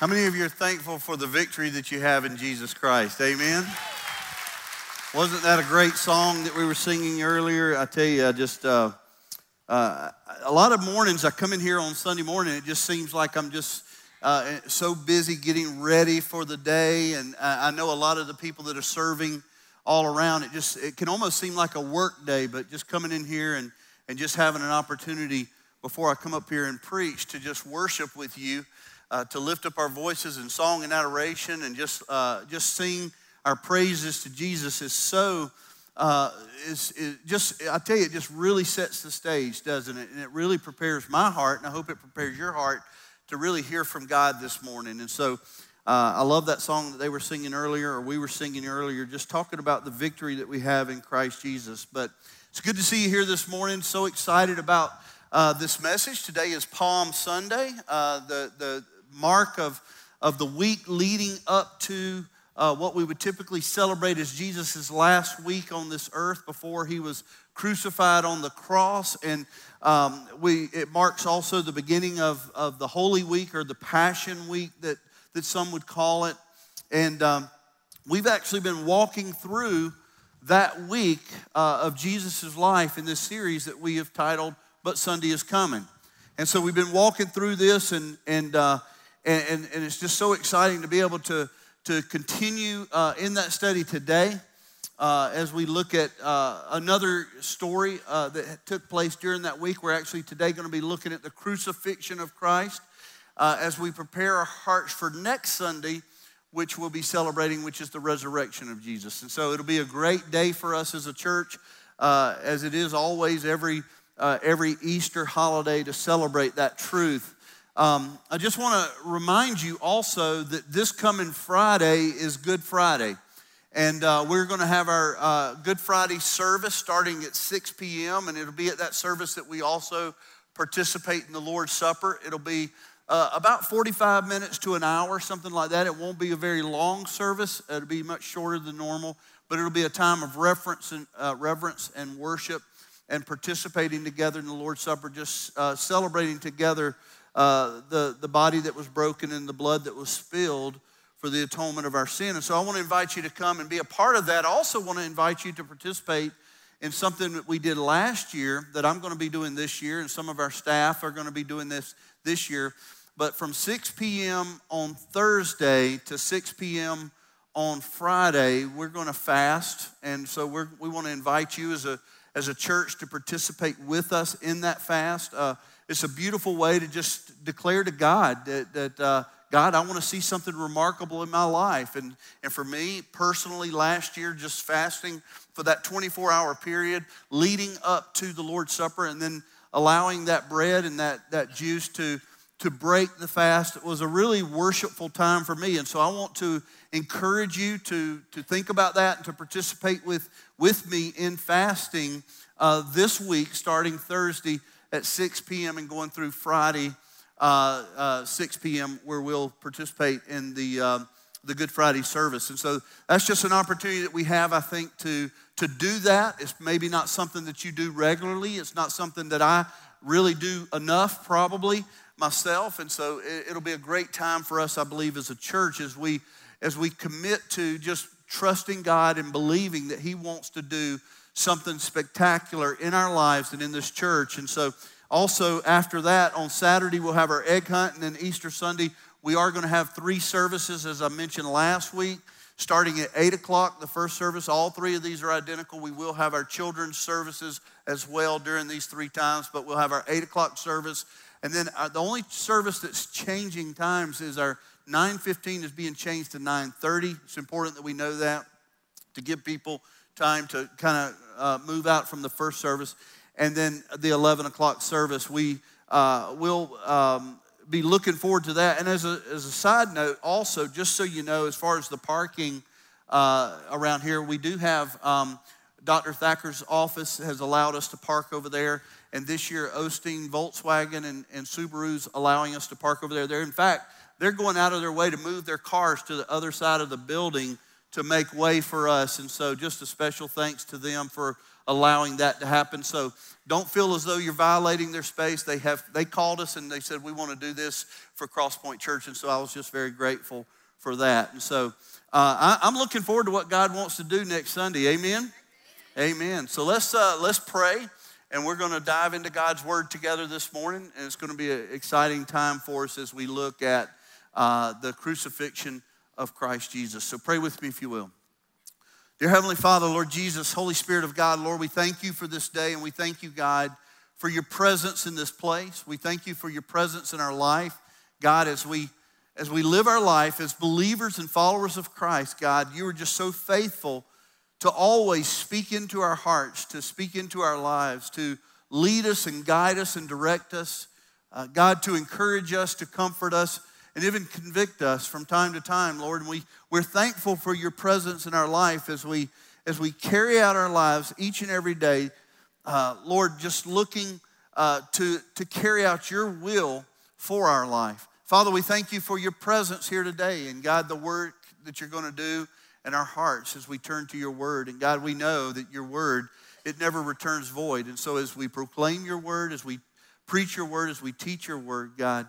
How many of you are thankful for the victory that you have in Jesus Christ? Amen. Wasn't that a great song that we were singing earlier? I tell you, I just, uh, uh, a lot of mornings I come in here on Sunday morning, it just seems like I'm just uh, so busy getting ready for the day. And I know a lot of the people that are serving all around, it just, it can almost seem like a work day, but just coming in here and, and just having an opportunity before I come up here and preach to just worship with you uh, to lift up our voices in song and adoration and just, uh, just sing our praises to Jesus is so, uh, is, is just, I tell you, it just really sets the stage, doesn't it? And it really prepares my heart, and I hope it prepares your heart to really hear from God this morning. And so uh, I love that song that they were singing earlier, or we were singing earlier, just talking about the victory that we have in Christ Jesus. But it's good to see you here this morning. So excited about uh, this message. Today is Palm Sunday. Uh, the, the mark of, of the week leading up to uh, what we would typically celebrate as Jesus' last week on this earth before he was crucified on the cross. And um, we, it marks also the beginning of, of the Holy Week or the Passion Week that, that some would call it. And um, we've actually been walking through that week uh, of Jesus' life in this series that we have titled But Sunday is Coming. And so we've been walking through this, and, and uh, and, and, and, it's just so exciting to be able to, to continue uh, in that study today uh, as we look at uh, another story uh, that took place during that week. We're actually today going to be looking at the crucifixion of Christ uh, as we prepare our hearts for next Sunday, which we'll be celebrating, which is the resurrection of Jesus. And so it'll be a great day for us as a church, uh, as it is always every, every Easter holiday to celebrate that truth. Um, I just want to remind you also that this coming Friday is Good Friday. And uh, we're going to have our uh, Good Friday service starting at 6 p.m., and it'll be at that service that we also participate in the Lord's Supper. It'll be uh, about 45 minutes to an hour, something like that. It won't be a very long service, it'll be much shorter than normal, but it'll be a time of reverence and, uh, reverence and worship and participating together in the Lord's Supper, just uh, celebrating together uh, the, the body that was broken and the blood that was spilled for the atonement of our sin. And so I want to invite you to come and be a part of that. I also want to invite you to participate in something that we did last year that I'm going to be doing this year, and some of our staff are going to be doing this this year. But from 6 p.m. on Thursday to 6 p.m. on Friday, we're going to fast. And so we we want to invite you as a, as a church to participate with us in that fast. Uh, it's a beautiful way to just declare to God that, that uh, God, I want to see something remarkable in my life. And, and for me personally, last year, just fasting for that 24 hour period leading up to the Lord's Supper and then allowing that bread and that, that juice to, to break the fast it was a really worshipful time for me. And so I want to encourage you to, to think about that and to participate with, with me in fasting uh, this week, starting Thursday at 6 p.m. and going through Friday, uh, uh, 6 p.m., where we'll participate in the, uh, the Good Friday service. And so that's just an opportunity that we have, I think, to, to do that. It's maybe not something that you do regularly, it's not something that I really do enough, probably myself. And so it, will be a great time for us, I believe, as a church as we, as we commit to just trusting God and believing that He wants to do something spectacular in our lives and in this church. And so, also after that, on Saturday, we'll have our egg hunt, and then Easter Sunday, we are going to have three services, as I mentioned last week. Starting at 8 o'clock, the first service, all three of these are identical. We will have our children's services as well during these three times, but we'll have our 8 o'clock service. And then uh, the only service that's changing times is our 9.15 is being changed to 9.30. It's important that we know that to give people time to kind of uh, move out from the first service. And then the 11 o'clock service, we uh, will um, be looking forward to that. And as a, as a side note, also, just so you know, as far as the parking uh, around here, we do have um, Dr. Thacker's office has allowed us to park over there. And this year, Osteen, Volkswagen, and, and Subaru's allowing us to park over there. They're, in fact, they're going out of their way to move their cars to the other side of the building to make way for us. And so, just a special thanks to them for allowing that to happen. So, don't feel as though you're violating their space. They have they called us and they said we want to do this for Crosspoint Church, and so I was just very grateful for that. And so, uh, I, am looking forward to what God wants to do next Sunday. Amen. Amen. So let's uh, let's pray, and we're going to dive into God's Word together this morning, and it's going to be an exciting time for us as we look at uh, the crucifixion of Christ Jesus. So pray with me if you will. Dear Heavenly Father, Lord Jesus, Holy Spirit of God, Lord, we thank you for this day and we thank you, God, for your presence in this place. We thank you for your presence in our life. God, as we as we live our life as believers and followers of Christ, God, you are just so faithful to always speak into our hearts, to speak into our lives, to lead us and guide us and direct us. Uh, God, to encourage us, to comfort us and even convict us from time to time, Lord. And we, we're thankful for your presence in our life as we, as we carry out our lives each and every day. Uh, Lord, just looking uh, to, to carry out your will for our life. Father, we thank you for your presence here today and God, the work that you're going to do in our hearts as we turn to your word. And God, we know that your word, it never returns void. And so as we proclaim your word, as we preach your word, as we teach your word, God,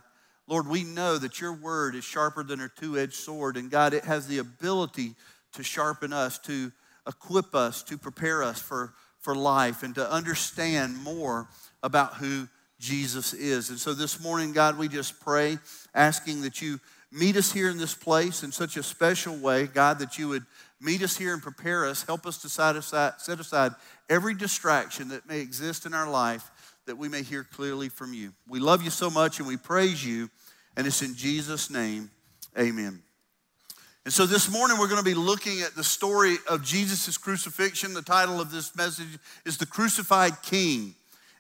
Lord, we know that your word is sharper than a two edged sword. And God, it has the ability to sharpen us, to equip us, to prepare us for, for life, and to understand more about who Jesus is. And so this morning, God, we just pray, asking that you meet us here in this place in such a special way, God, that you would meet us here and prepare us, help us to set aside, set aside every distraction that may exist in our life that we may hear clearly from you. We love you so much and we praise you, and it's in Jesus' name, amen. And so this morning we're going to be looking at the story of Jesus' crucifixion. The title of this message is The Crucified King.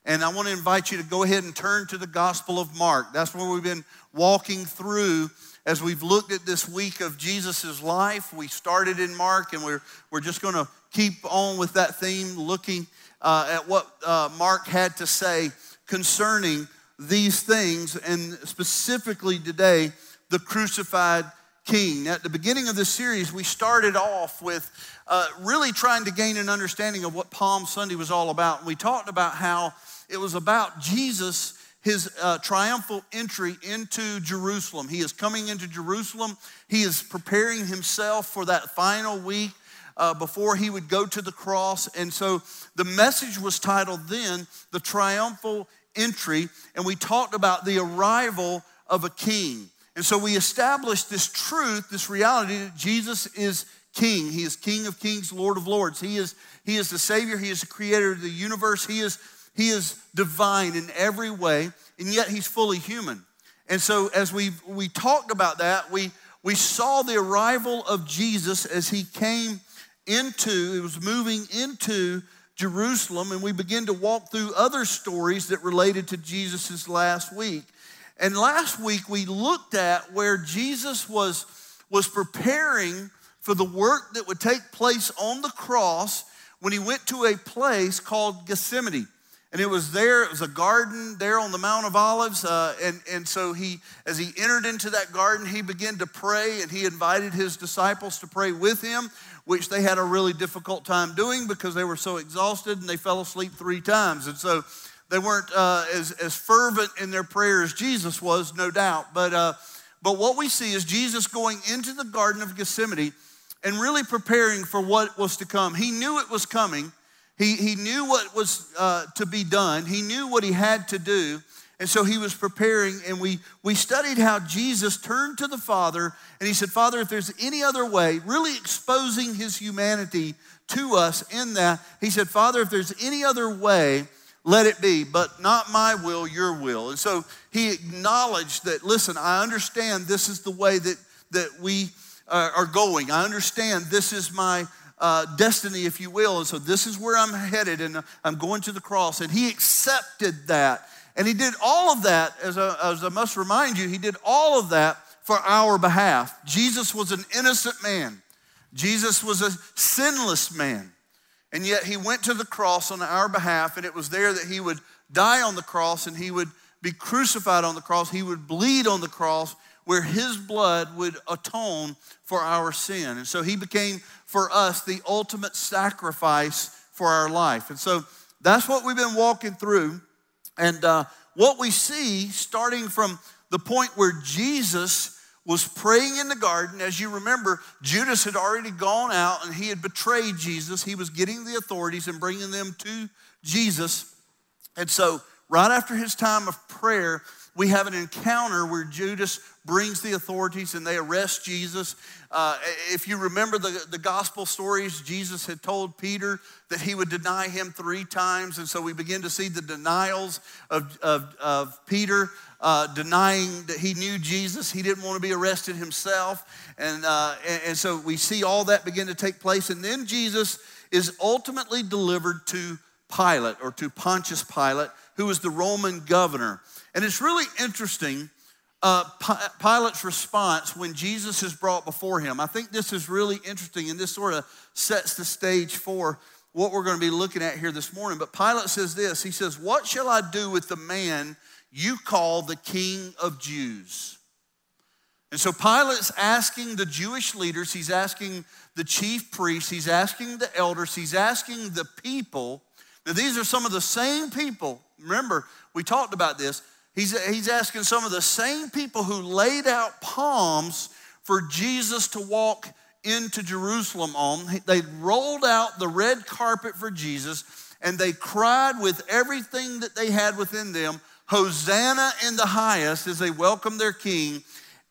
And I want to invite you to go ahead and turn to the Gospel of Mark. That's where we've been walking through as we've looked at this week of Jesus' life. We started in Mark and we're, we're just going to keep on with that theme, looking uh, at what uh, Mark had to say concerning these things, and specifically today, the crucified king. At the beginning of this series, we started off with uh, really trying to gain an understanding of what Palm Sunday was all about. We talked about how it was about Jesus, his uh, triumphal entry into Jerusalem. He is coming into Jerusalem, he is preparing himself for that final week uh, before he would go to the cross. And so the message was titled then, The Triumphal Entry. And we talked about the arrival of a king. And so we established this truth, this reality that Jesus is king. He is King of kings, Lord of lords. He is, he is the Savior, He is the creator of the universe. He is, he is divine in every way, and yet He's fully human. And so as we, we talked about that, we, we saw the arrival of Jesus as He came into, it was moving into Jerusalem, and we begin to walk through other stories that related to Jesus' last week. And last week we looked at where Jesus was, was preparing for the work that would take place on the cross when he went to a place called Gethsemane. And it was there, it was a garden there on the Mount of Olives. Uh, and, and so he, as he entered into that garden, he began to pray and he invited his disciples to pray with him which they had a really difficult time doing because they were so exhausted and they fell asleep three times. And so they weren't uh, as, as fervent in their prayer as Jesus was, no doubt. But, uh, but what we see is Jesus going into the Garden of Gethsemane and really preparing for what was to come. He knew it was coming. He, he knew what was uh, to be done. He knew what he had to do. And so he was preparing, and we, we studied how Jesus turned to the Father and he said, Father, if there's any other way, really exposing his humanity to us in that, he said, Father, if there's any other way, let it be, but not my will, your will. And so he acknowledged that, listen, I understand this is the way that, that we uh, are going. I understand this is my uh, destiny, if you will. And so this is where I'm headed, and I'm going to the cross. And he accepted that and he did all of that, as I, as I must remind you, he did all of that for our behalf. Jesus was an innocent man, Jesus was a sinless man. And yet he went to the cross on our behalf, and it was there that he would die on the cross and he would be crucified on the cross, he would bleed on the cross where his blood would atone for our sin. And so he became for us the ultimate sacrifice for our life. And so that's what we've been walking through. And uh, what we see, starting from the point where Jesus was praying in the garden. As you remember, Judas had already gone out and he had betrayed Jesus. He was getting the authorities and bringing them to Jesus. And so, right after his time of prayer, we have an encounter where Judas brings the authorities and they arrest Jesus. Uh, if you remember the, the gospel stories, Jesus had told Peter that he would deny him three times. And so we begin to see the denials of, of, of Peter uh, denying that he knew Jesus. He didn't want to be arrested himself. And, uh, and, and so we see all that begin to take place. And then Jesus is ultimately delivered to Pilate or to Pontius Pilate, who was the Roman governor. And it's really interesting uh, Pilate's response when Jesus is brought before him. I think this is really interesting, and this sort of sets the stage for what we're going to be looking at here this morning. But Pilate says this He says, What shall I do with the man you call the king of Jews? And so Pilate's asking the Jewish leaders, he's asking the chief priests, he's asking the elders, he's asking the people. Now, these are some of the same people. Remember, we talked about this. He's, he's asking some of the same people who laid out palms for Jesus to walk into Jerusalem on. They rolled out the red carpet for Jesus and they cried with everything that they had within them, Hosanna in the highest, as they welcomed their king.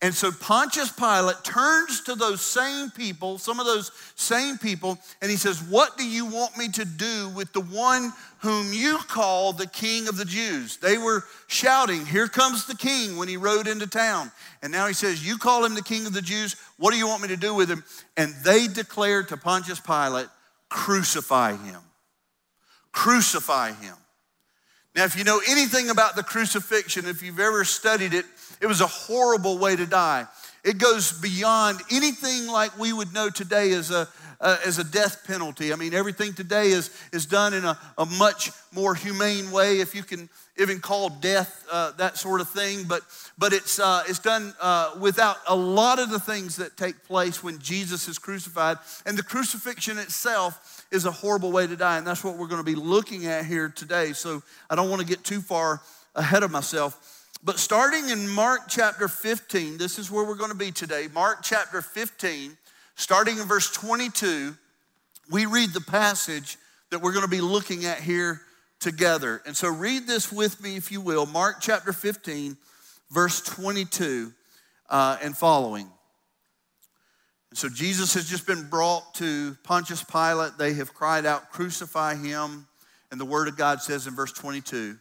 And so Pontius Pilate turns to those same people, some of those same people, and he says, What do you want me to do with the one whom you call the king of the Jews? They were shouting, Here comes the king when he rode into town. And now he says, You call him the king of the Jews. What do you want me to do with him? And they declared to Pontius Pilate, Crucify him. Crucify him. Now, if you know anything about the crucifixion, if you've ever studied it, it was a horrible way to die. It goes beyond anything like we would know today as a, uh, as a death penalty. I mean, everything today is, is done in a, a much more humane way, if you can even call death uh, that sort of thing. But, but it's, uh, it's done uh, without a lot of the things that take place when Jesus is crucified. And the crucifixion itself is a horrible way to die. And that's what we're going to be looking at here today. So I don't want to get too far ahead of myself. But starting in Mark chapter 15, this is where we're going to be today. Mark chapter 15, starting in verse 22, we read the passage that we're going to be looking at here together. And so read this with me, if you will. Mark chapter 15, verse 22 uh, and following. And so Jesus has just been brought to Pontius Pilate. They have cried out, Crucify him. And the word of God says in verse 22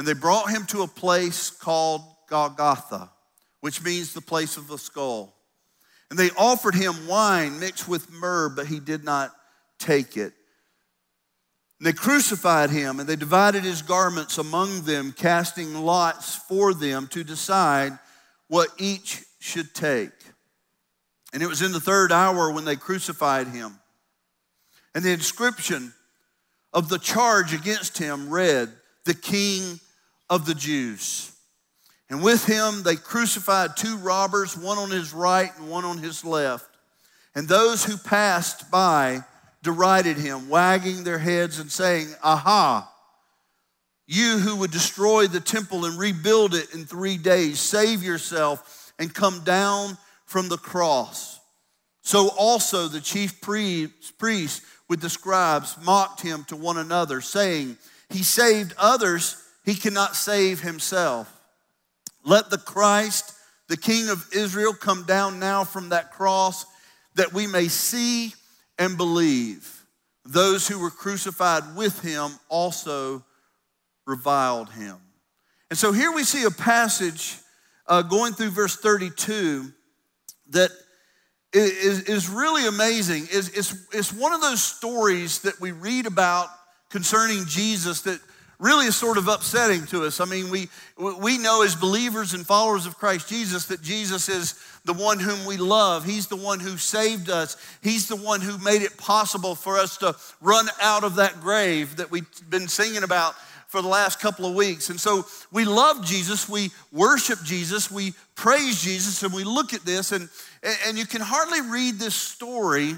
and they brought him to a place called Golgotha, which means the place of the skull. And they offered him wine mixed with myrrh, but he did not take it. And they crucified him, and they divided his garments among them, casting lots for them to decide what each should take. And it was in the third hour when they crucified him. And the inscription of the charge against him read, The King of the Jews. And with him they crucified two robbers, one on his right and one on his left. And those who passed by derided him, wagging their heads and saying, Aha! You who would destroy the temple and rebuild it in three days, save yourself and come down from the cross. So also the chief priests with the scribes mocked him to one another, saying, He saved others he cannot save himself. Let the Christ, the King of Israel, come down now from that cross that we may see and believe. Those who were crucified with him also reviled him. And so here we see a passage uh, going through verse 32 that is, is really amazing. It's, it's, it's one of those stories that we read about concerning Jesus that really is sort of upsetting to us. I mean, we, we know as believers and followers of Christ Jesus that Jesus is the one whom we love. He's the one who saved us. He's the one who made it possible for us to run out of that grave that we've been singing about for the last couple of weeks. And so we love Jesus, we worship Jesus, we praise Jesus, and we look at this, and, and you can hardly read this story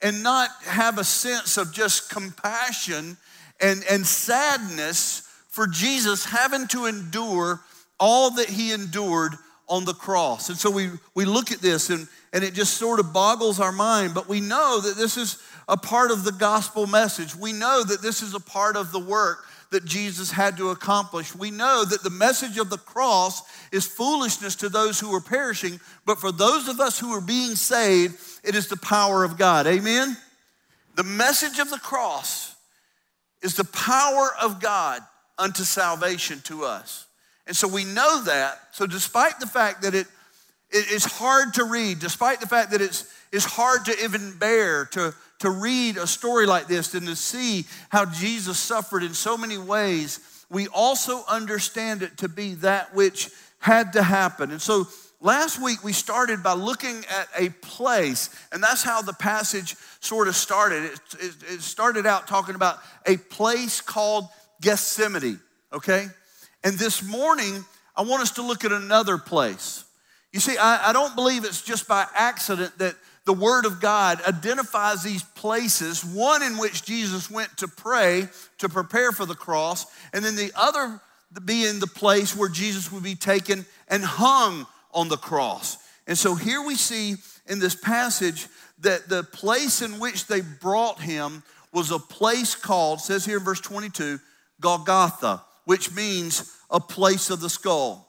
and not have a sense of just compassion and, and sadness for Jesus having to endure all that he endured on the cross. And so we, we look at this and, and it just sort of boggles our mind, but we know that this is a part of the gospel message. We know that this is a part of the work that Jesus had to accomplish. We know that the message of the cross is foolishness to those who are perishing, but for those of us who are being saved, it is the power of God. Amen? The message of the cross is the power of God unto salvation to us. And so we know that. So, despite the fact that it, it is hard to read, despite the fact that it's, it's hard to even bear to, to read a story like this and to see how Jesus suffered in so many ways, we also understand it to be that which had to happen. And so last week we started by looking at a place, and that's how the passage sort of started. It, it, it started out talking about a place called Gethsemane, okay? And this morning, I want us to look at another place. You see, I, I don't believe it's just by accident that the Word of God identifies these places, one in which Jesus went to pray to prepare for the cross, and then the other being the place where Jesus would be taken and hung on the cross. And so here we see in this passage that the place in which they brought him was a place called, says here in verse 22, Golgotha, which means a place of the skull.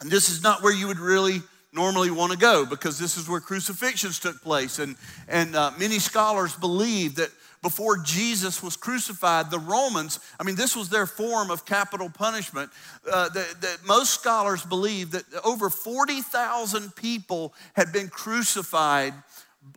And this is not where you would really normally want to go because this is where crucifixions took place. And, and uh, many scholars believe that before Jesus was crucified, the Romans, I mean, this was their form of capital punishment. Uh, that, that most scholars believe that over 40,000 people had been crucified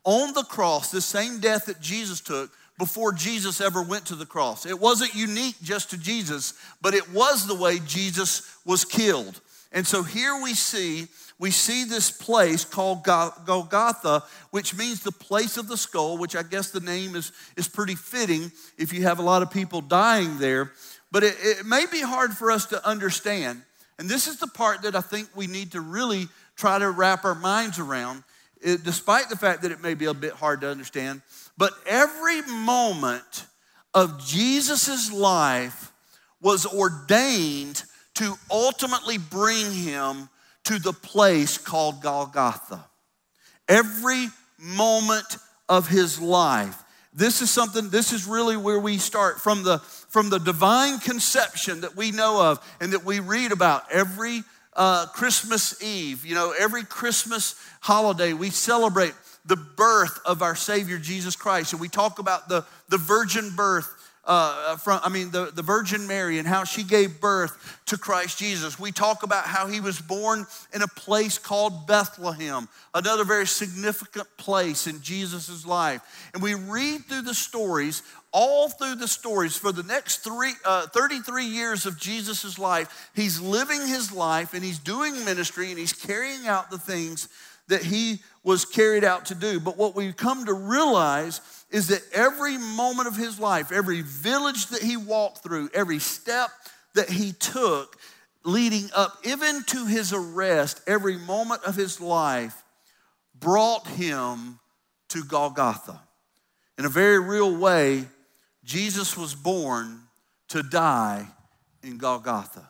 on the cross, the same death that Jesus took, before Jesus ever went to the cross. It wasn't unique just to Jesus, but it was the way Jesus was killed. And so here we see we see this place called Golgotha, which means the place of the skull, which I guess the name is, is pretty fitting if you have a lot of people dying there. But it, it may be hard for us to understand. And this is the part that I think we need to really try to wrap our minds around, it, despite the fact that it may be a bit hard to understand. But every moment of Jesus' life was ordained to ultimately bring him to the place called Golgotha. Every moment of his life. This is something, this is really where we start from the, from the divine conception that we know of and that we read about every uh, Christmas Eve. You know, every Christmas holiday, we celebrate the birth of our Savior Jesus Christ. And we talk about the, the virgin birth uh, from, I mean, the, the Virgin Mary and how she gave birth to Christ Jesus. We talk about how he was born in a place called Bethlehem, another very significant place in Jesus' life. And we read through the stories, all through the stories, for the next three, uh, 33 years of Jesus' life, he's living his life and he's doing ministry and he's carrying out the things that he was carried out to do. But what we come to realize is that every moment of his life, every village that he walked through, every step that he took leading up even to his arrest, every moment of his life brought him to Golgotha. In a very real way, Jesus was born to die in Golgotha.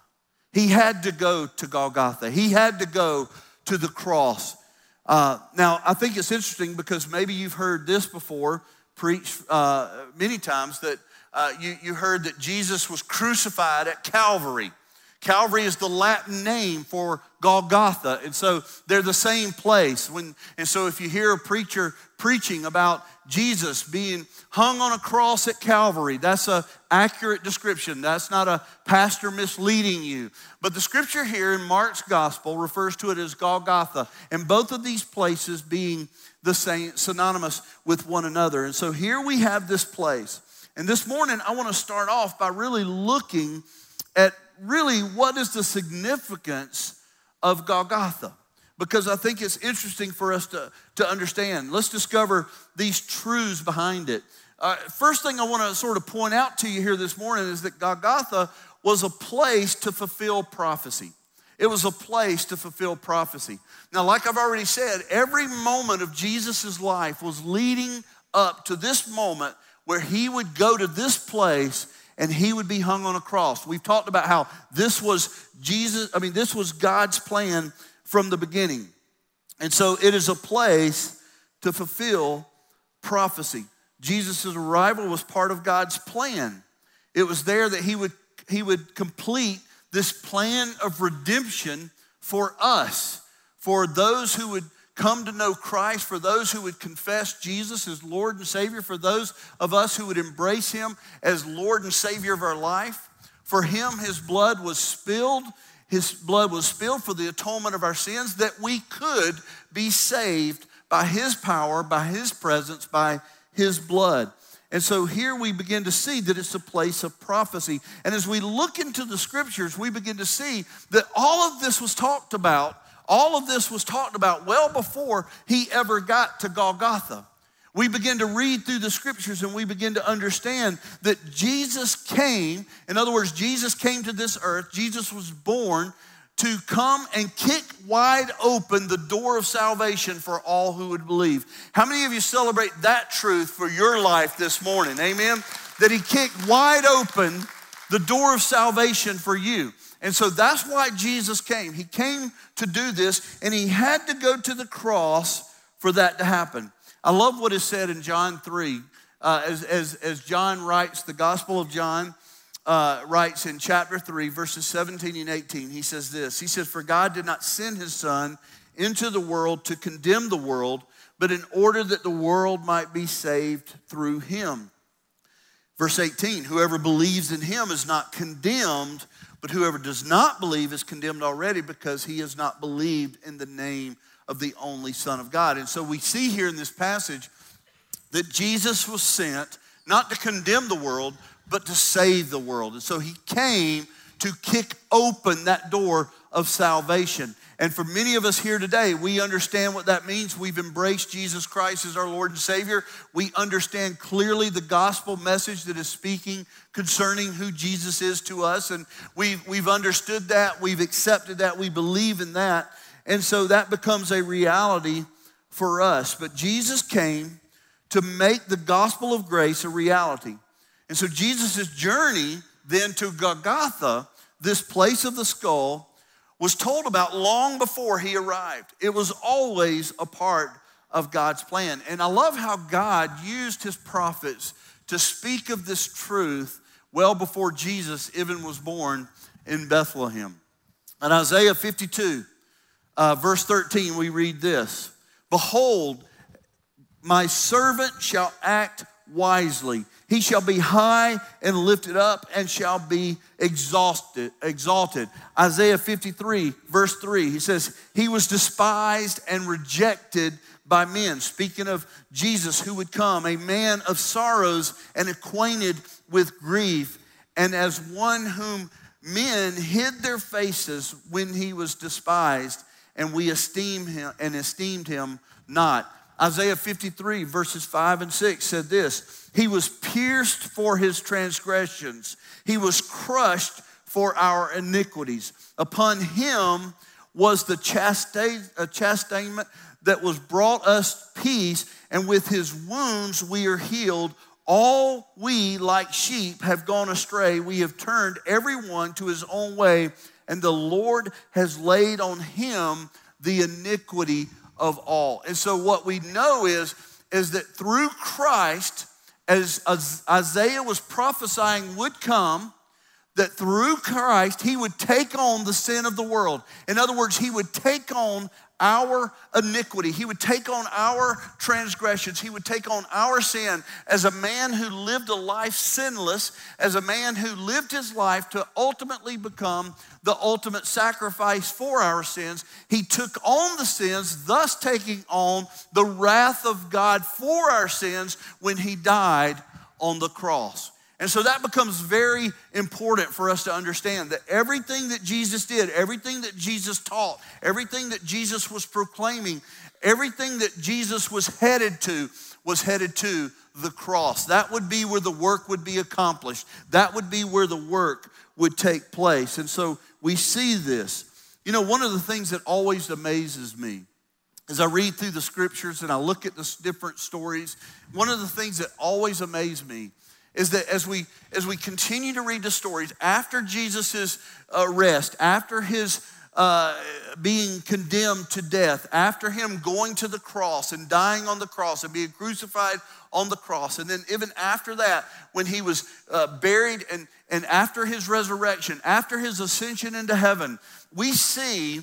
He had to go to Golgotha. He had to go to the cross. Uh, now, I think it's interesting because maybe you've heard this before preached uh, many times that uh, you, you heard that Jesus was crucified at Calvary. Calvary is the Latin name for Golgotha. And so they're the same place. When, and so if you hear a preacher preaching about Jesus being hung on a cross at Calvary, that's an accurate description. That's not a pastor misleading you. But the scripture here in Mark's gospel refers to it as Golgotha. And both of these places being the same, synonymous with one another. And so here we have this place. And this morning, I want to start off by really looking at really what is the significance of Golgotha. Because I think it's interesting for us to, to understand. Let's discover these truths behind it. Uh, first thing I want to sort of point out to you here this morning is that Golgotha was a place to fulfill prophecy. It was a place to fulfill prophecy. Now, like I've already said, every moment of Jesus' life was leading up to this moment where he would go to this place and he would be hung on a cross. We've talked about how this was Jesus, I mean, this was God's plan from the beginning. And so it is a place to fulfill prophecy. Jesus' arrival was part of God's plan. It was there that he would, he would complete this plan of redemption for us, for those who would come to know Christ, for those who would confess Jesus as Lord and Savior, for those of us who would embrace Him as Lord and Savior of our life. For Him, His blood was spilled. His blood was spilled for the atonement of our sins that we could be saved by His power, by His presence, by His blood. And so here we begin to see that it's a place of prophecy. And as we look into the scriptures, we begin to see that all of this was talked about all of this was talked about well before he ever got to Golgotha. We begin to read through the scriptures and we begin to understand that Jesus came, in other words, Jesus came to this earth, Jesus was born to come and kick wide open the door of salvation for all who would believe. How many of you celebrate that truth for your life this morning? Amen. That he kicked wide open the door of salvation for you. And so that's why Jesus came. He came to do this, and he had to go to the cross for that to happen. I love what is said in John 3. Uh, as, as, as John writes, the Gospel of John uh, writes in chapter 3, verses 17 and 18, he says this He says, For God did not send his Son into the world to condemn the world, but in order that the world might be saved through him. Verse 18, whoever believes in him is not condemned, but whoever does not believe is condemned already because he has not believed in the name of the only Son of God. And so we see here in this passage that Jesus was sent not to condemn the world, but to save the world. And so he came to kick open that door of salvation. And for many of us here today, we understand what that means. We've embraced Jesus Christ as our Lord and Savior. We understand clearly the gospel message that is speaking concerning who Jesus is to us. And we've, we've understood that, we've accepted that, we believe in that. And so that becomes a reality for us. But Jesus came to make the gospel of grace a reality. And so Jesus' journey then to Golgotha, this place of the skull, was told about long before he arrived. It was always a part of God's plan. And I love how God used his prophets to speak of this truth well before Jesus even was born in Bethlehem. In Isaiah 52, uh, verse 13, we read this Behold, my servant shall act wisely. He shall be high and lifted up and shall be exhausted, exalted. Isaiah 53, verse 3, he says, He was despised and rejected by men. Speaking of Jesus who would come, a man of sorrows and acquainted with grief, and as one whom men hid their faces when he was despised, and we esteem him and esteemed him not. Isaiah 53, verses 5 and 6 said this He was pierced for his transgressions, he was crushed for our iniquities. Upon him was the uh, chastisement that was brought us peace, and with his wounds we are healed. All we, like sheep, have gone astray. We have turned everyone to his own way, and the Lord has laid on him the iniquity of all. And so what we know is, is that through Christ, as Isaiah was prophesying would come, that through Christ, he would take on the sin of the world. In other words, he would take on our iniquity. He would take on our transgressions. He would take on our sin as a man who lived a life sinless, as a man who lived his life to ultimately become the ultimate sacrifice for our sins. He took on the sins, thus taking on the wrath of God for our sins when he died on the cross. And so that becomes very important for us to understand that everything that Jesus did, everything that Jesus taught, everything that Jesus was proclaiming, everything that Jesus was headed to was headed to the cross. That would be where the work would be accomplished. That would be where the work would take place. And so we see this. You know, one of the things that always amazes me as I read through the scriptures and I look at the different stories, one of the things that always amazes me is that as we as we continue to read the stories after Jesus' arrest, after his uh, being condemned to death, after him going to the cross and dying on the cross and being crucified on the cross, and then even after that, when he was uh, buried and, and after his resurrection, after his ascension into heaven, we see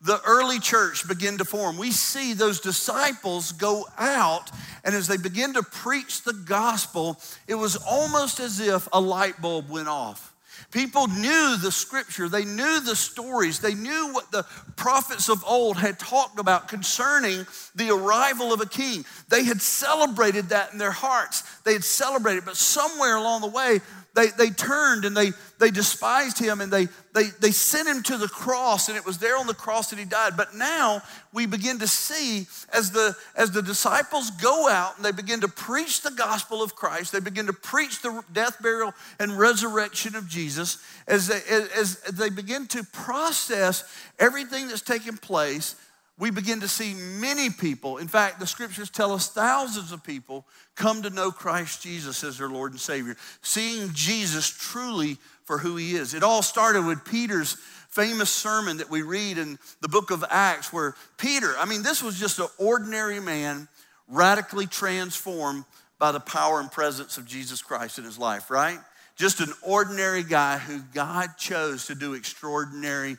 the early church begin to form. We see those disciples go out, and as they begin to preach the gospel, it was almost as if a light bulb went off. People knew the scripture, they knew the stories, they knew what the prophets of old had talked about concerning the arrival of a king. They had celebrated that in their hearts. They had celebrated, but somewhere along the way, they, they turned and they, they despised him and they, they, they sent him to the cross and it was there on the cross that he died. But now we begin to see as the, as the disciples go out and they begin to preach the gospel of Christ, they begin to preach the death, burial, and resurrection of Jesus, as they, as, as they begin to process everything that's taken place we begin to see many people, in fact, the scriptures tell us thousands of people come to know Christ Jesus as their Lord and Savior, seeing Jesus truly for who he is. It all started with Peter's famous sermon that we read in the book of Acts, where Peter, I mean, this was just an ordinary man, radically transformed by the power and presence of Jesus Christ in his life, right? Just an ordinary guy who God chose to do extraordinary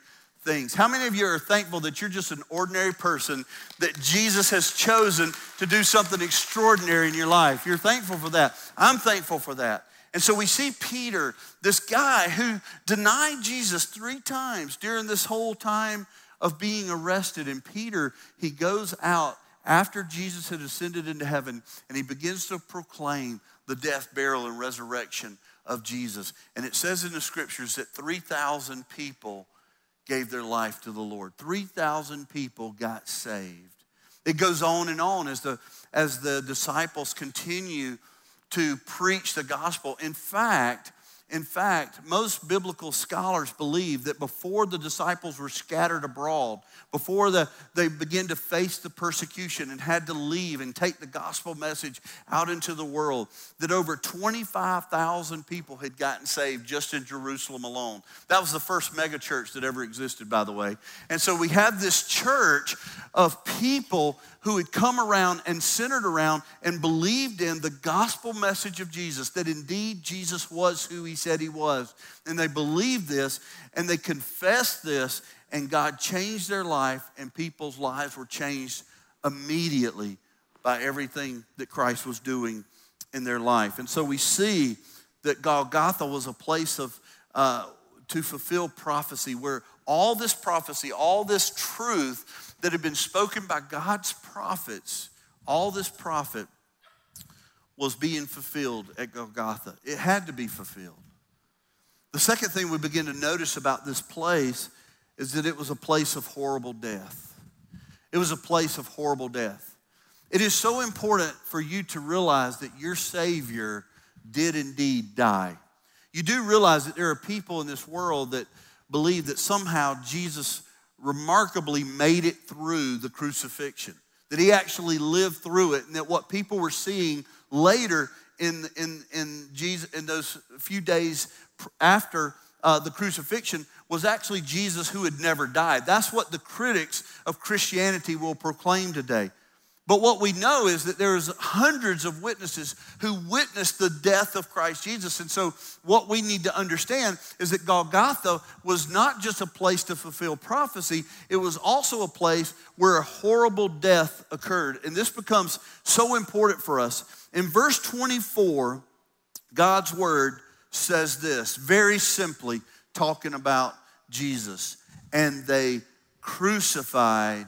things. How many of you are thankful that you're just an ordinary person, that Jesus has chosen to do something extraordinary in your life? You're thankful for that. I'm thankful for that. And so we see Peter, this guy who denied Jesus three times during this whole time of being arrested. And Peter, he goes out after Jesus had ascended into heaven and he begins to proclaim the death, burial, and resurrection of Jesus. And it says in the scriptures that 3,000 people gave their life to the Lord. 3,000 people got saved. It goes on and on as the, as the disciples continue to preach the gospel. In fact, in fact, most biblical scholars believe that before the disciples were scattered abroad, before the, they began to face the persecution and had to leave and take the gospel message out into the world, that over 25,000 people had gotten saved just in Jerusalem alone. That was the first megachurch that ever existed, by the way. And so we have this church of people who had come around and centered around and believed in the gospel message of Jesus, that indeed Jesus was who he said he was. And they believed this and they confessed this, and God changed their life, and people's lives were changed immediately by everything that Christ was doing in their life. And so we see that Golgotha was a place of uh, to fulfill prophecy where all this prophecy, all this truth that had been spoken by God's prophets, all this prophet was being fulfilled at Golgotha. It had to be fulfilled. The second thing we begin to notice about this place is that it was a place of horrible death. It was a place of horrible death. It is so important for you to realize that your Savior did indeed die. You do realize that there are people in this world that believe that somehow Jesus remarkably made it through the crucifixion, that he actually lived through it, and that what people were seeing later in, in, in, Jesus, in those few days after uh, the crucifixion was actually Jesus who had never died. That's what the critics of Christianity will proclaim today. But what we know is that there's hundreds of witnesses who witnessed the death of Christ Jesus. And so what we need to understand is that Golgotha was not just a place to fulfill prophecy, it was also a place where a horrible death occurred. And this becomes so important for us. In verse 24, God's word says this, very simply talking about Jesus. And they crucified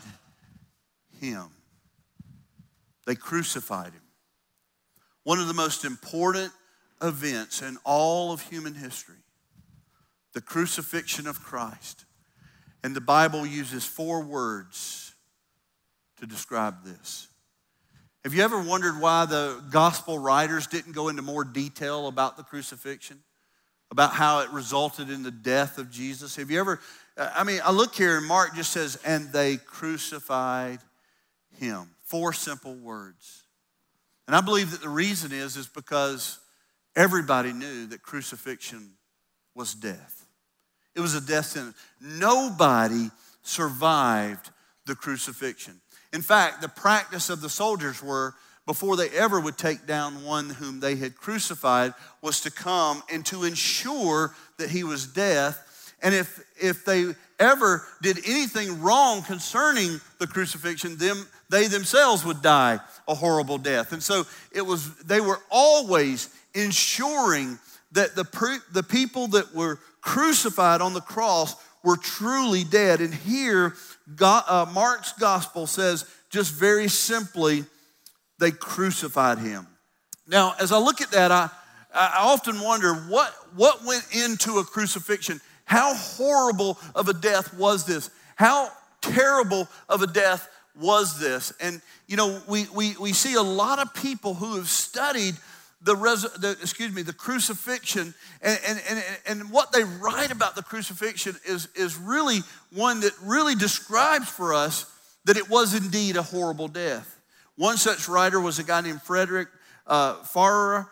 him. They crucified him. One of the most important events in all of human history the crucifixion of Christ. And the Bible uses four words to describe this. Have you ever wondered why the gospel writers didn't go into more detail about the crucifixion? About how it resulted in the death of Jesus? Have you ever, uh, I mean, I look here and Mark just says, and they crucified him. Four simple words. And I believe that the reason is, is because everybody knew that crucifixion was death. It was a death sentence. Nobody survived the crucifixion. In fact, the practice of the soldiers were before they ever would take down one whom they had crucified was to come and to ensure that he was death. And if, if they ever did anything wrong concerning the crucifixion, them, they themselves would die a horrible death. And so it was, they were always ensuring that the, the people that were crucified on the cross were truly dead. And here, God, uh, Mark's gospel says just very simply, they crucified him. Now, as I look at that, I, I often wonder what, what went into a crucifixion? How horrible of a death was this? How terrible of a death was this? And, you know, we, we, we see a lot of people who have studied the, res, the, excuse me, the crucifixion, and, and, and, and what they write about the crucifixion is, is really one that really describes for us that it was indeed a horrible death. One such writer was a guy named Frederick uh, Farrar,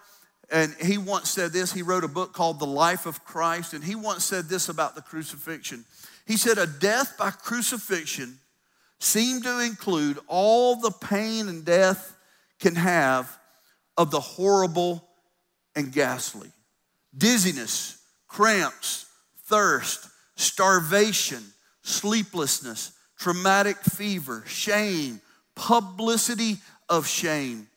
and he once said this. He wrote a book called The Life of Christ, and he once said this about the crucifixion. He said, A death by crucifixion seemed to include all the pain and death can have of the horrible and ghastly. Dizziness, cramps, thirst, starvation, sleeplessness, traumatic fever, shame, publicity of shame,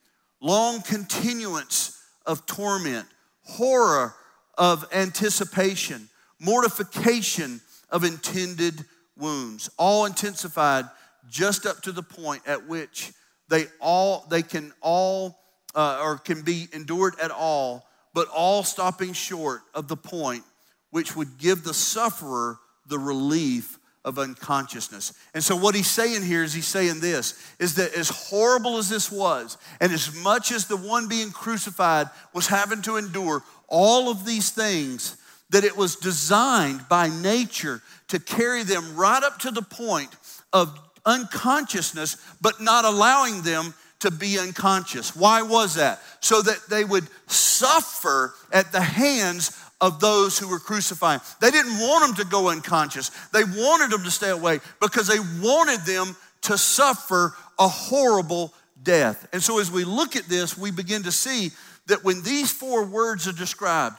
long continuance of torment, horror of anticipation, mortification of intended wounds, all intensified just up to the point at which they all they can all uh, or can be endured at all, but all stopping short of the point which would give the sufferer the relief of unconsciousness. And so what he's saying here is he's saying this is that as horrible as this was and as much as the one being crucified was having to endure all of these things that it was designed by nature to carry them right up to the point of unconsciousness but not allowing them to be unconscious. Why was that? So that they would suffer at the hands of those who were crucifying. They didn't want them to go unconscious. They wanted them to stay away because they wanted them to suffer a horrible death. And so as we look at this, we begin to see that when these four words are described,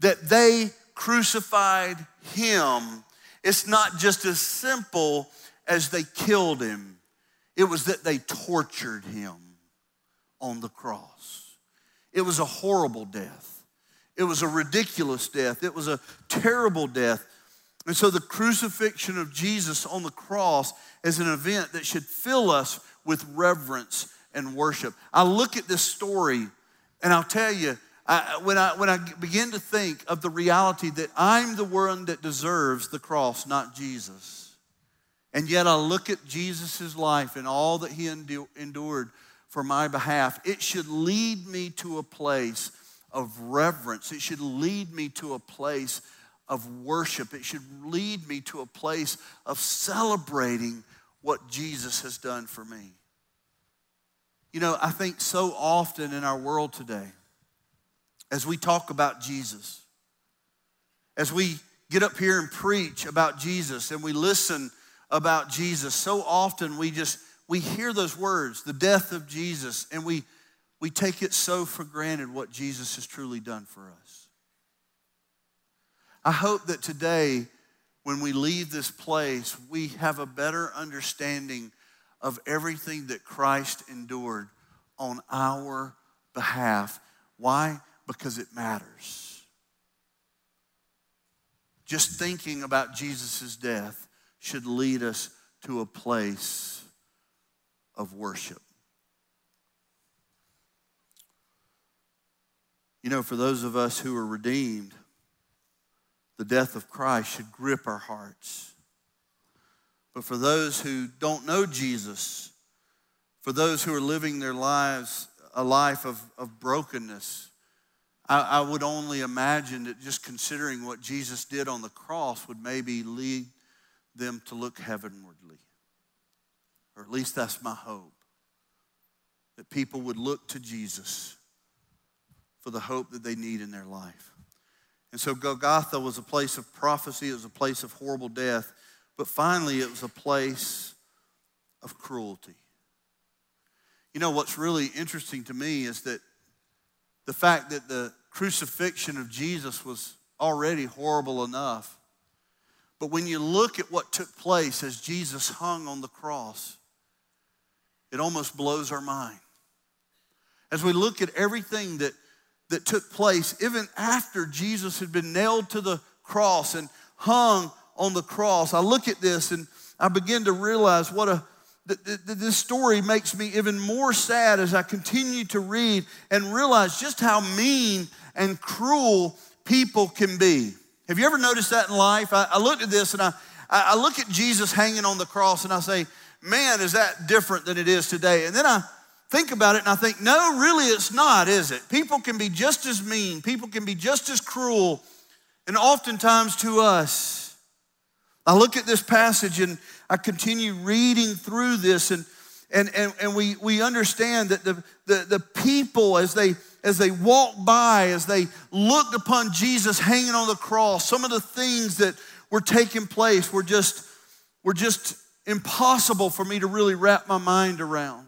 that they crucified him, it's not just as simple as they killed him. It was that they tortured him on the cross. It was a horrible death. It was a ridiculous death. It was a terrible death. And so the crucifixion of Jesus on the cross is an event that should fill us with reverence and worship. I look at this story and I'll tell you, I, when, I, when I begin to think of the reality that I'm the one that deserves the cross, not Jesus. And yet I look at Jesus' life and all that he endured for my behalf, it should lead me to a place of reverence. It should lead me to a place of worship. It should lead me to a place of celebrating what Jesus has done for me. You know, I think so often in our world today, as we talk about Jesus, as we get up here and preach about Jesus and we listen about Jesus, so often we just we hear those words, the death of Jesus, and we we take it so for granted what Jesus has truly done for us. I hope that today, when we leave this place, we have a better understanding of everything that Christ endured on our behalf. Why? Because it matters. Just thinking about Jesus' death should lead us to a place of worship. You know, for those of us who are redeemed, the death of Christ should grip our hearts. But for those who don't know Jesus, for those who are living their lives a life of, of brokenness, I, I would only imagine that just considering what Jesus did on the cross would maybe lead them to look heavenwardly. Or at least that's my hope. That people would look to Jesus for the hope that they need in their life. And so Golgotha was a place of prophecy, it was a place of horrible death, but finally it was a place of cruelty. You know, what's really interesting to me is that the fact that the crucifixion of Jesus was already horrible enough. But when you look at what took place as Jesus hung on the cross, it almost blows our mind. As we look at everything that, that took place, even after Jesus had been nailed to the cross and hung on the cross, I look at this and I begin to realize what a this story makes me even more sad as I continue to read and realize just how mean and cruel people can be. Have you ever noticed that in life? I, I at this and I, I look at Jesus hanging on the cross and I say, man, is that different than it is today? And then I think about it and I think, no, really it's not, is it? People can be just as mean, people can be just as cruel, and oftentimes to us. I look at this passage and I continue reading through this, and, and, and, and we, we understand that the, the, the people, as they, as they walked by, as they looked upon Jesus hanging on the cross, some of the things that were taking place were just, were just impossible for me to really wrap my mind around.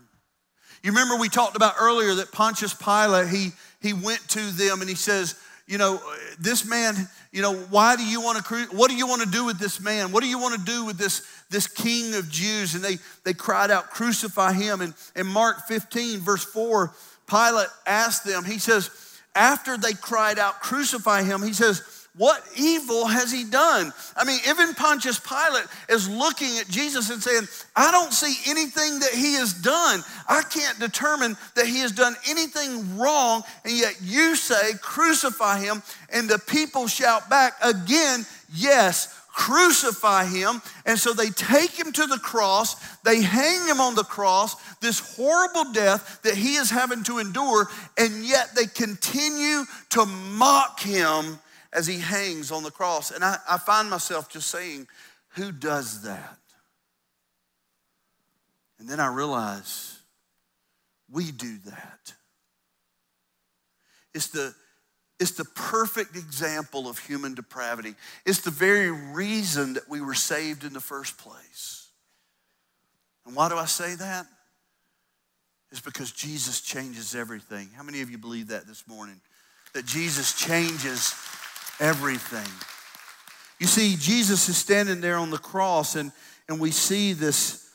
You remember we talked about earlier that Pontius Pilate, he, he went to them and he says, you know, this man, you know, why do you want to, what do you want to do with this man? What do you want to do with this, this king of Jews? And they, they cried out, crucify him. And in Mark 15, verse 4, Pilate asked them, he says, after they cried out, crucify him, he says, what evil has he done? I mean, even Pontius Pilate is looking at Jesus and saying, I don't see anything that he has done. I can't determine that he has done anything wrong, and yet you say, crucify him. And the people shout back again, yes, crucify him. And so they take him to the cross, they hang him on the cross, this horrible death that he is having to endure, and yet they continue to mock him as he hangs on the cross. And I, I find myself just saying, Who does that? And then I realize we do that. It's the, it's the perfect example of human depravity. It's the very reason that we were saved in the first place. And why do I say that? It's because Jesus changes everything. How many of you believe that this morning? That Jesus changes everything. You see, Jesus is standing there on the cross, and, and we see this,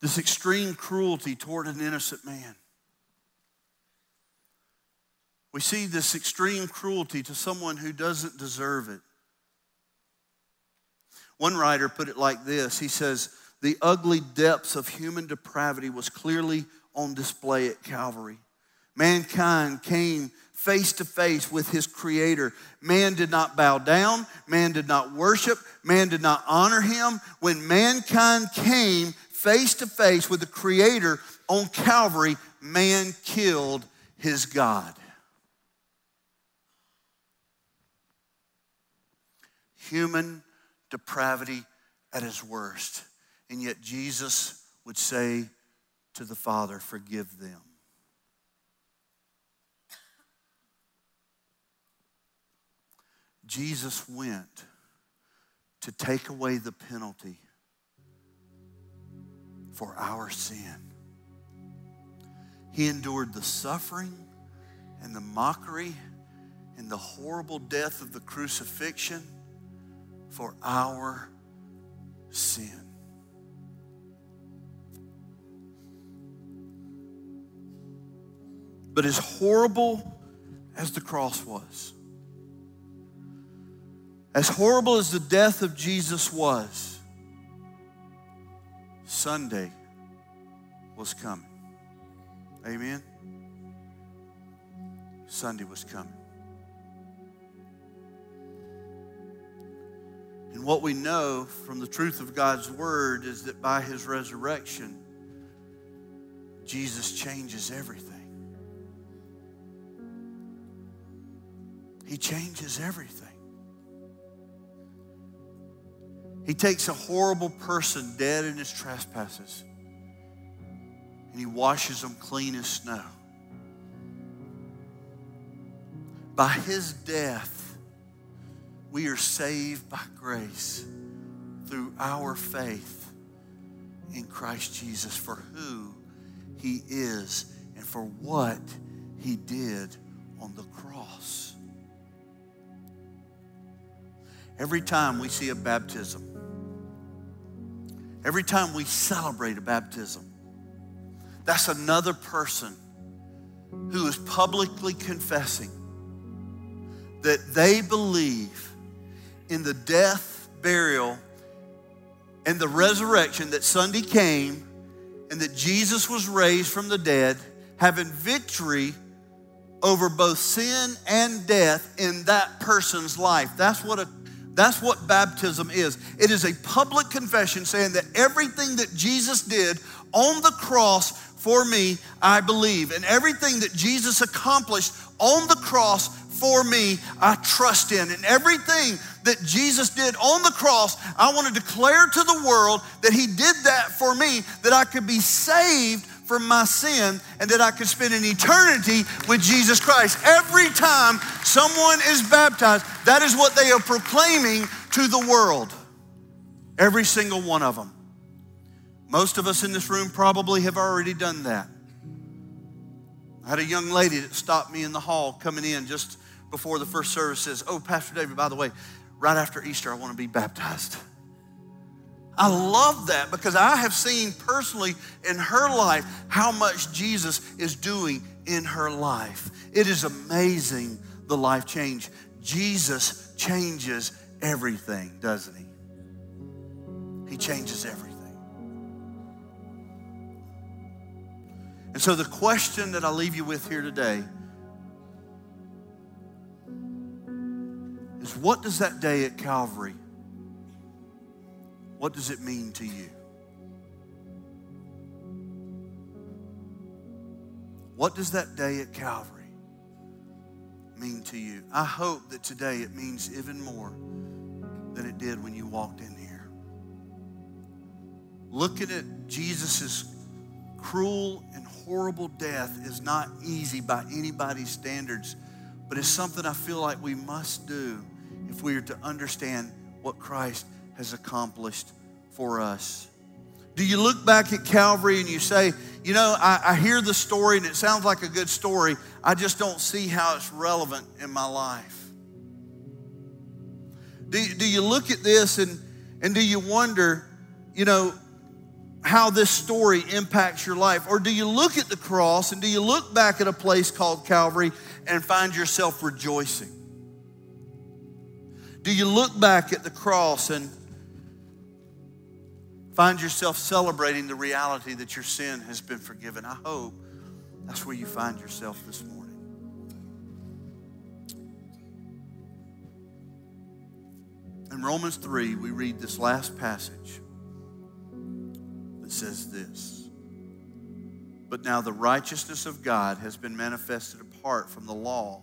this extreme cruelty toward an innocent man. We see this extreme cruelty to someone who doesn't deserve it. One writer put it like this He says, The ugly depths of human depravity was clearly on display at Calvary. Mankind came face to face with his creator. Man did not bow down, man did not worship, man did not honor him. When mankind came face to face with the creator on Calvary, man killed his God. Human depravity at its worst. And yet Jesus would say to the Father, Forgive them. Jesus went to take away the penalty for our sin. He endured the suffering and the mockery and the horrible death of the crucifixion for our sin. But as horrible as the cross was, as horrible as the death of Jesus was, Sunday was coming. Amen. Sunday was coming. And what we know from the truth of God's word is that by his resurrection, Jesus changes everything. He changes everything. He takes a horrible person dead in his trespasses and he washes them clean as snow. By his death, we are saved by grace through our faith in Christ Jesus for who he is and for what he did on the cross. Every time we see a baptism, every time we celebrate a baptism, that's another person who is publicly confessing that they believe in the death, burial, and the resurrection that Sunday came and that Jesus was raised from the dead, having victory over both sin and death in that person's life. That's what a that's what baptism is. It is a public confession saying that everything that Jesus did on the cross for me, I believe. And everything that Jesus accomplished on the cross for me, I trust in. And everything that Jesus did on the cross, I want to declare to the world that He did that for me, that I could be saved from my sin and that I could spend an eternity with Jesus Christ. Every time someone is baptized, that is what they are proclaiming to the world. Every single one of them. Most of us in this room probably have already done that. I had a young lady that stopped me in the hall coming in just before the first service says, Oh, Pastor David, by the way, right after Easter, I want to be baptized. I love that because I have seen personally in her life how much Jesus is doing in her life. It is amazing the life change. Jesus changes everything, doesn't he? He changes everything. And so, the question that I leave you with here today what does that day at Calvary, what does it mean to you? What does that day at Calvary mean to you? I hope that today it means even more than it did when you walked in here. Looking at Jesus' cruel and horrible death is not easy by anybody's standards, but it's something I feel like we must do if we are to understand what Christ has accomplished for us. Do you look back at Calvary and you say, you know, I, I, hear the story and it sounds like a good story. I just don't see how it's relevant in my life. Do, do you look at this and, and do you wonder, you know, how this story impacts your life? Or do you look at the cross and do you look back at a place called Calvary and find yourself rejoicing? Do you look back at the cross and find yourself celebrating the reality that your sin has been forgiven? I hope that's where you find yourself this morning. In Romans 3, we read this last passage that says this But now the righteousness of God has been manifested apart from the law,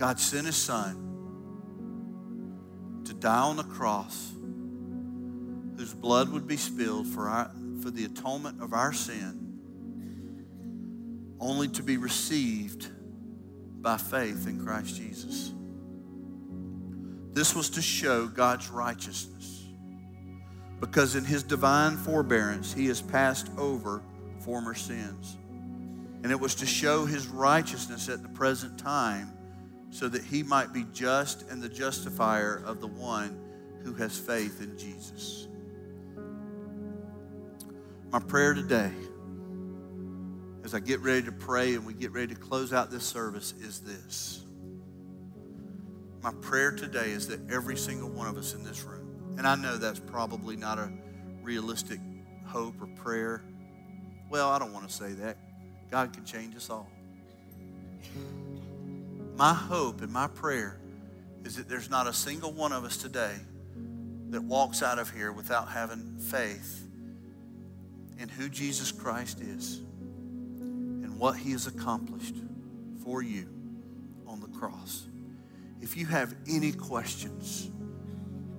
God sent his son to die on the cross, whose blood would be spilled for, our, for the atonement of our sin, only to be received by faith in Christ Jesus. This was to show God's righteousness because in his divine forbearance he has passed over former sins. And it was to show his righteousness at the present time so that he might be just and the justifier of the one who has faith in Jesus. My prayer today, as I get ready to pray and we get ready to close out this service, is this. My prayer today is that every single one of us in this room, and I know that's probably not a realistic hope or prayer. Well, I don't want to say that. God can change us all. My hope and my prayer is that there's not a single one of us today that walks out of here without having faith in who Jesus Christ is and what he has accomplished for you on the cross. If you have any questions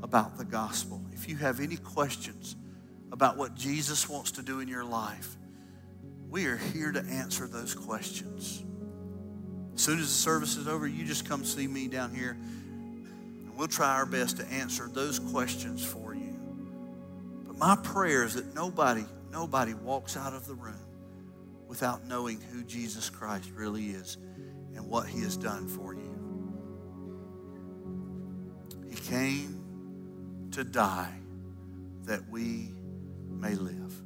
about the gospel, if you have any questions about what Jesus wants to do in your life, we are here to answer those questions. As soon as the service is over, you just come see me down here, and we'll try our best to answer those questions for you. But my prayer is that nobody, nobody walks out of the room without knowing who Jesus Christ really is and what he has done for you. He came to die that we may live.